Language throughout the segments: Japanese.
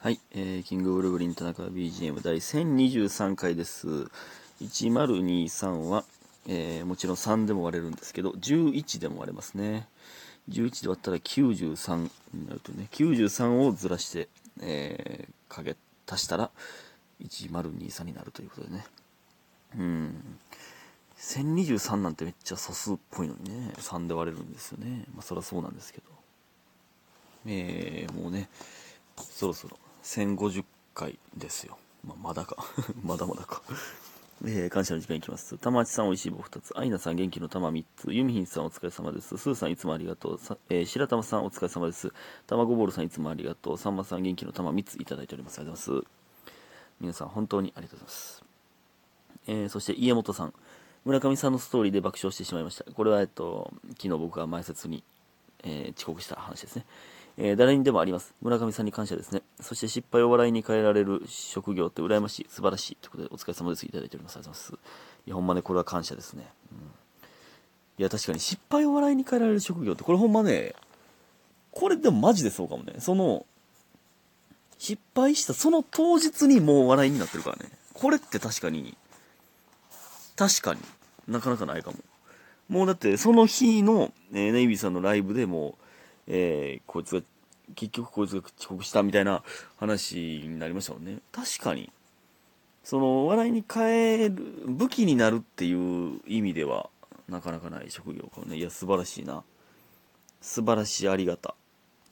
はい、えー、キングブルブリン田中 BGM 第1023回です。1023は、えー、もちろん3でも割れるんですけど、11でも割れますね。11で割ったら93になるとね、93をずらして、えー、かけ、足したら1023になるということでね。うん。1023なんてめっちゃ素数っぽいのにね、3で割れるんですよね。まあそりゃそうなんですけど。えー、もうね、そろそろ1050回ですよ。まあ、まだか。まだまだか。えー、感謝の時間いきます。玉内さんおいしい棒2つ。アイナさん元気の玉3つ。ユミヒンさんお疲れ様です。スーさんいつもありがとう。さえー、白玉さんお疲れ様です。卵ボールさんいつもありがとう。さんまさん元気の玉3ついただいております。ありがとうございます。皆さん本当にありがとうございます。えー、そして家元さん。村上さんのストーリーで爆笑してしまいました。これは、えっと、昨日僕が前説に、え遅刻した話ですね。えー誰にでもあります。村上さんに感謝ですね。そして失敗を笑いに変えられる職業って羨ましい、素晴らしい。ということで、お疲れ様です。いただいております。ありがとうございます。いや、ほんまね、これは感謝ですね。うん、いや、確かに失敗を笑いに変えられる職業って、これほんまね、これでもマジでそうかもね。その、失敗したその当日にもう笑いになってるからね。これって確かに、確かになかなかないかも。もうだって、その日の、えーネイビーさんのライブでもう、えーこいつが、結局こいつが遅刻したみたいな話になりましたもんね。確かに。その、笑いに変える、武器になるっていう意味では、なかなかない職業かもね。いや、素晴らしいな。素晴らしいありがた。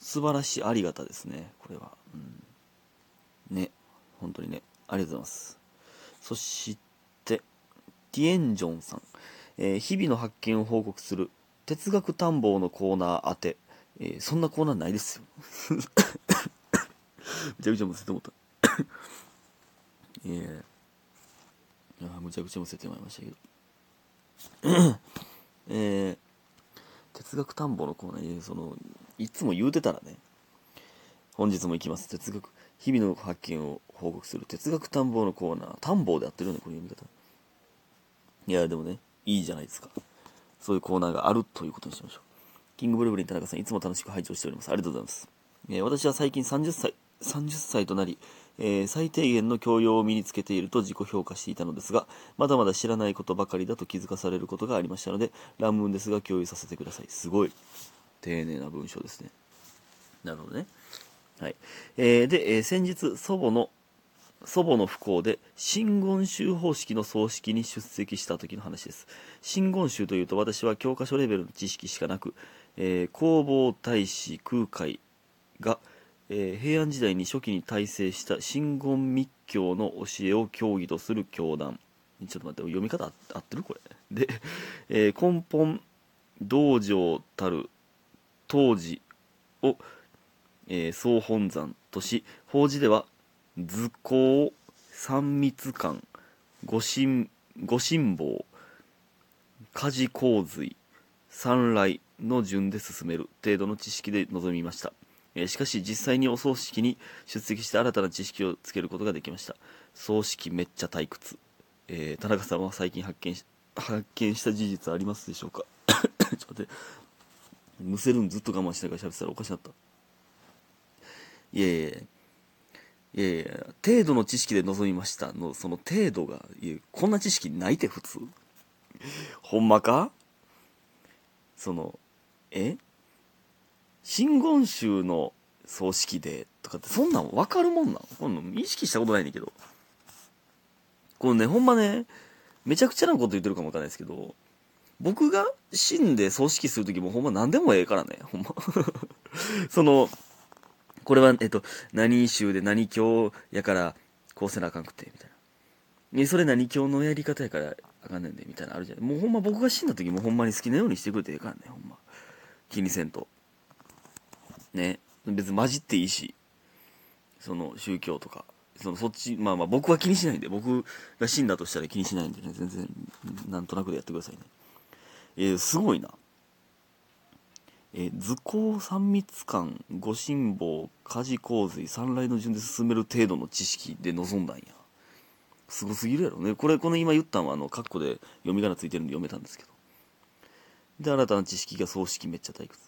素晴らしいありがたですね、これは。うん、ね。本当にね。ありがとうございます。そして、ティエンジョンさん。えー日々の発見を報告する哲学探訪のコーナー宛て、えーそんなコーナーないですよ。めちゃくちゃむせてもった。えーいやむちゃくちゃむせてまいりましたけど。えー哲学探訪のコーナー、えーその、いつも言うてたらね、本日も行きます。哲学、日々の発見を報告する哲学探訪のコーナー。探訪で合ってるよね、この読み方。いや、でもね、いいじゃないですか。そういうコーナーがあるということにしましょう。キングブルブリン田中さん、いつも楽しく拝聴しております。ありがとうございます。えー私は最近30歳、30歳となり、えー最低限の教養を身につけていると自己評価していたのですが、まだまだ知らないことばかりだと気づかされることがありましたので、乱文ですが共有させてください。すごい、丁寧な文章ですね。なるほどね。はい。えーで、えー先日、祖母の祖母の不幸で真言宗方式の葬式に出席した時の話です真言宗というと私は教科書レベルの知識しかなく、えー弘法大師空海が、えー平安時代に初期に大成した真言密教の教えを教義とする教団。ちょっと待って読み方合ってるこれ。で、えー根本道場たる当時を、えー総本山とし法事では図工三密館御神御神宝火事洪水三来の順で進める程度の知識で臨みました、えしかし実際にお葬式に出席して新たな知識をつけることができました。葬式めっちゃ退屈、えー田中さんは最近発見し発見した事実ありますでしょうか？ちょっと待って。むせるんずっと我慢しながら喋ってたらおかしなった。いやいやいやいやいや、程度の知識で臨みましたの、その程度が、いや、こんな知識ないって普通。ほんまか？その、え？真言宗の葬式で、とかってそんなん分かるもんなん？こんなん意識したことないねんけど。このね、ほんまね、めちゃくちゃなこと言ってるかもわかんないですけど、僕が死んで葬式するときもほんま何でもええからね、ほんま。その、これは、えっと、何宗で何教やから、こうせなあかんくて、みたいな。え、それ何教のやり方やからあかんねんで、みたいなあるじゃん。もうほんま僕が死んだ時もほんまに好きなようにしてくれてええからね、ほんま。気にせんと。ね。別に混じっていいし、その宗教とか。そのそっち、まあまあ僕は気にしないんで、僕が死んだとしたら気にしないんでね、全然、なんとなくでやってくださいね。えーすごいな。えー図工三密館御神宝火事洪水三来の順で進める程度の知識で臨んだんやすごすぎるやろねこれこの今言ったのはあのカッコで読み仮名ついてるんで読めたんですけどで新たな知識が葬式めっちゃ退屈。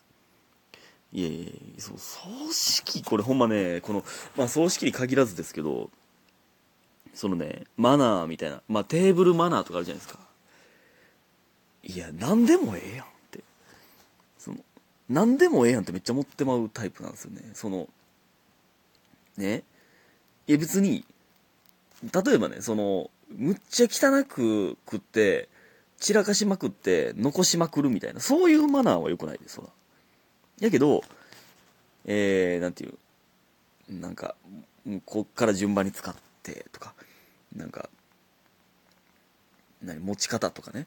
いやいやそう葬式？これほんまねこのまあ葬式に限らずですけどそのねマナーみたいなまあテーブルマナーとかあるじゃないですか。いや何でもええやんって。その何でもええやんってめっちゃ持ってまうタイプなんですよね。そのね？いや別に例えばねそのむっちゃ汚く食って散らかしまくって残しまくるみたいなそういうマナーは良くないですそらやけどえー、なんていうなんかこっから順番に使ってとかなんか何持ち方とかね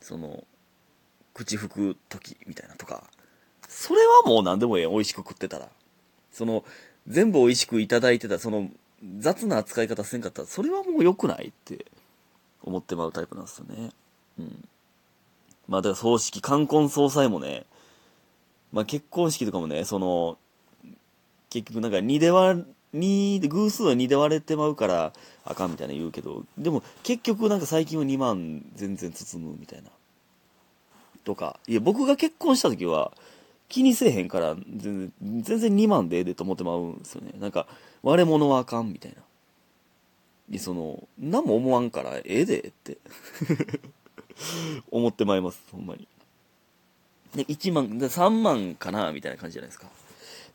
その口拭く時みたいなとかそれはもう何でもええ美味しく食ってたら。その全部美味しくいただいてたその雑な扱い方せんかったらそれはもう良くないって思ってまうタイプなんですよね。うん。まあだから葬式冠婚葬祭もねまあ結婚式とかもねその結局なんか2で割2偶数は2で割れてまうからあかんみたいな言うけどでも結局なんか最近は2万全然包むみたいな。とかいや僕が結婚した時は気にせえへんから全然全然2万でええでと思ってまうんですよね。なんか割れ物はあかんみたいな。でその何も思わんからええでって。思ってまいりますほんまにで1万3万かなみたいな感じじゃないですか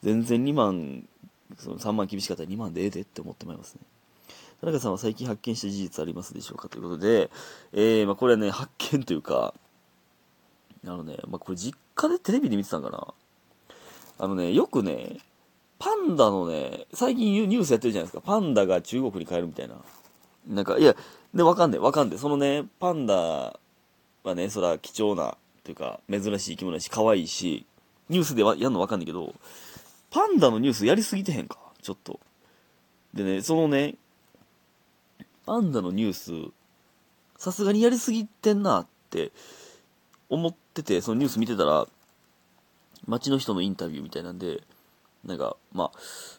全然2万その3万厳しかったら2万でええでって思ってまいりますね田中さんは最近発見した事実ありますでしょうかということで、えー、まあ、これはね、発見というか、あのね、まあ、これ実家でテレビで見てたんかな。あのね、よくね、パンダのね、最近ニュースやってるじゃないですか。パンダが中国に帰るみたいな。なんか、いや、で、わかんねえ、わかんねえ。そのね、パンダはね、そら貴重な、というか、珍しい生き物だし、可愛いし、ニュースでやんのわかんないけど、パンダのニュースやりすぎてへんかちょっと。でね、そのね、パンダのニュース、さすがにやりすぎてんなって思ってて、そのニュース見てたら、街の人のインタビューみたいなんで、なんか、まあ、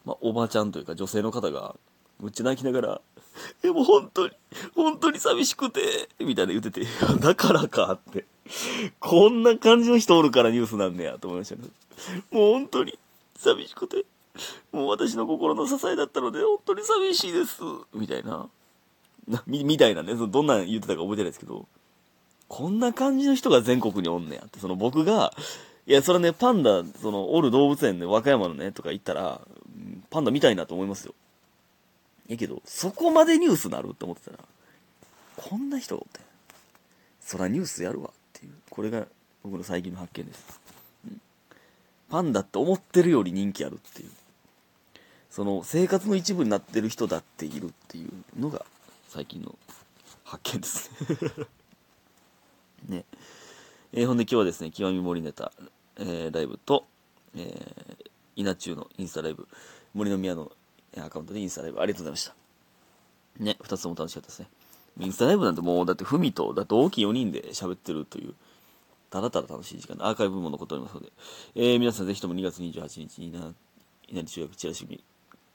まあ、おばちゃんというか女性の方が、むっちゃ泣きながら、でも本当に、本当に寂しくて、みたいな言ってて、だからかって。こんな感じの人おるからニュースなんねや、と思いましたね。もう本当に寂しくて、もう私の心の支えだったので、本当に寂しいです、みたいな。み、みたいなね、そのどんなん言ってたか覚えてないですけど、こんな感じの人が全国におんねやって、その僕が、いや、それね、パンダ、その、おる動物園で、和歌山のね、とか行ったら、パンダ見たいなと思いますよ。やけど、そこまでニュースなるって思ってたら、こんな人って、そらニュースやるわっていう、これが僕の最近の発見です。うん、パンダって思ってるより人気あるっていう。その、生活の一部になってる人だっているっていうのが、最近の発見ですね。ね。えー、ほんで今日はですね、極み森ネタ、えー、ライブと、えー、稲中のインスタライブ、森の宮のアカウントでインスタライブ、ありがとうございました。ね、二つとも楽しかったですね。インスタライブなんてもう、だってふみと、だって大きい4人で喋ってるという、ただただ楽しい時間で、アーカイブも残っておりますので、えー、皆さんぜひとも2月28日にな稲荷中学チラシ組、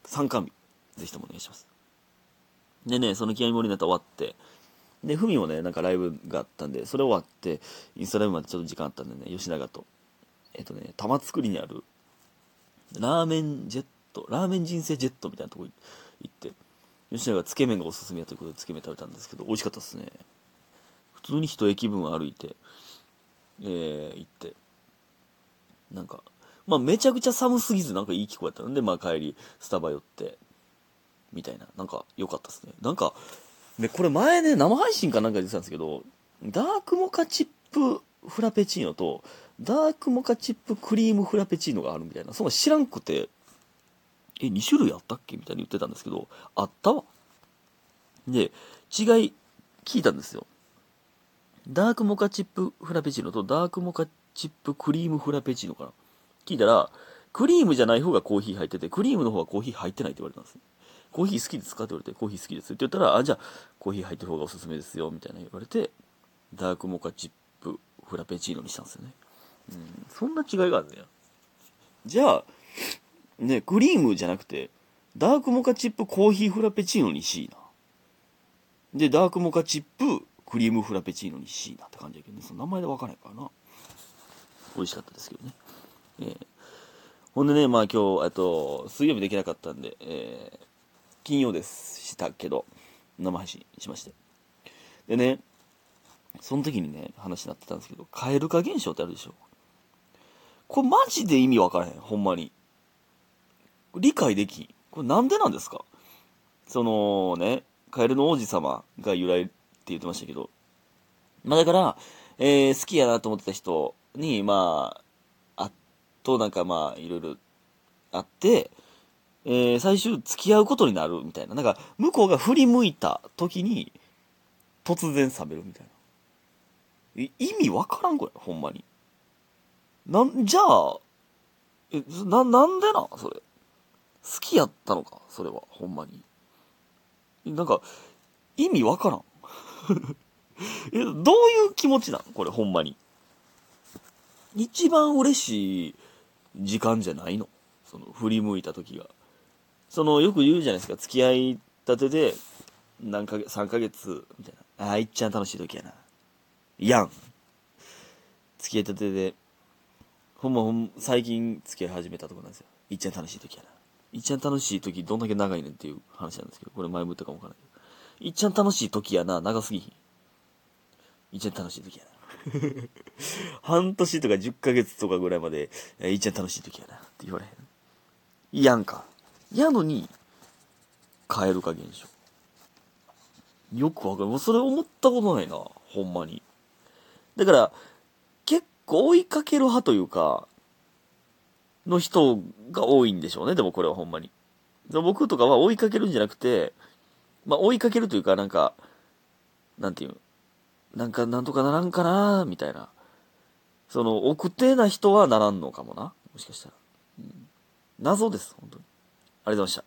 参加日、ぜひともお願いします。でね、その極み森ネタ終わって、で、ふみもね、なんかライブがあったんで、それ終わって、インスタライブまでちょっと時間あったんでね、吉永と、えっ、とね、玉造りにある、ラーメンジェット、ラーメン人生ジェットみたいなとこ行って、吉永がつけ麺がおすすめやということでつけ麺食べたんですけど、美味しかったですね。普通に一駅分歩いて、えー、行って、なんか、まあめちゃくちゃ寒すぎずなんかいい気候やったので、まあ帰り、スタバ寄って、みたいな。なんか、良かったですね。なんか、ね、これ前ね、生配信かなんかで言ってたんですけど、ダークモカチップフラペチーノと、ダークモカチップクリームフラペチーノがあるみたいな。そんな知らんくて、え、2種類あったっけ？みたいに言ってたんですけど、あったわ。で、違い聞いたんですよ。ダークモカチップフラペチーノとダークモカチップクリームフラペチーノかな。聞いたら、クリームじゃない方がコーヒー入ってて、クリームの方はコーヒー入ってないって言われたんです。コーヒー好きですか？って言われて、コーヒー好きですって言ったら、あ、じゃあ、コーヒー入ってる方がおすすめですよ、みたいな言われて、ダークモカチップフラペチーノにしたんですよね。うん、そんな違いがあるんだよ。じゃあ、ね、クリームじゃなくて、ダークモカチップコーヒーフラペチーノにしいな。で、ダークモカチップクリームフラペチーノにしいなって感じだけどね、その名前で分からないからな。美味しかったですけどね。えーほんでね、まあ今日、えっと、水曜日できなかったんで、えー、金曜ですしたけど、生配信しまして。でね、その時にね、話になってたんですけど、蛙化現象ってあるでしょ。これマジで意味わからへん、ほんまに。理解できん。これなんでなんですか？そのね、カエルの王子様が由来って言ってましたけど、まあだから、えー、好きやなと思ってた人に、まあ、あとなんかまあ、いろいろあって、えー、最終付き合うことになるみたいな。なんか、向こうが振り向いた時に、突然冷めるみたいな。意味わからんこれ、ほんまに。なん、じゃあ、え、な、なんでなそれ。好きやったのかそれは、ほんまに。なんか、意味わからん。え、どういう気持ちなん？これ、ほんまに。一番嬉しい時間じゃないの？その、振り向いた時が。その、よく言うじゃないですか、付き合いたてで、何ヶ月、3ヶ月、みたいな。あ、いっちゃん楽しい時やな。やん。付き合いたてで、ほんまほん、最近付き合い始めたとこなんですよ。いっちゃん楽しい時やな。いっちゃん楽しい時どんだけ長いねんっていう話なんですけど、これ前も言ったかもわからないけど。いっちゃん楽しい時やな、長すぎひん。いっちゃん楽しい時やな。半年とか10ヶ月とかぐらいまで、いっちゃん楽しい時やなって言われへん。いやんか。やのに、カエル化現象。よくわかる。もうそれ思ったことないな。ほんまに。だから、結構追いかける派というか、の人が多いんでしょうね。でもこれはほんまに。僕とかは追いかけるんじゃなくて、まあ追いかけるというか、なんか、なんていう、なんかなんとかならんかなみたいな。その、奥手な人はならんのかもな。もしかしたら。うん、謎です、本当に。ありがとうございました。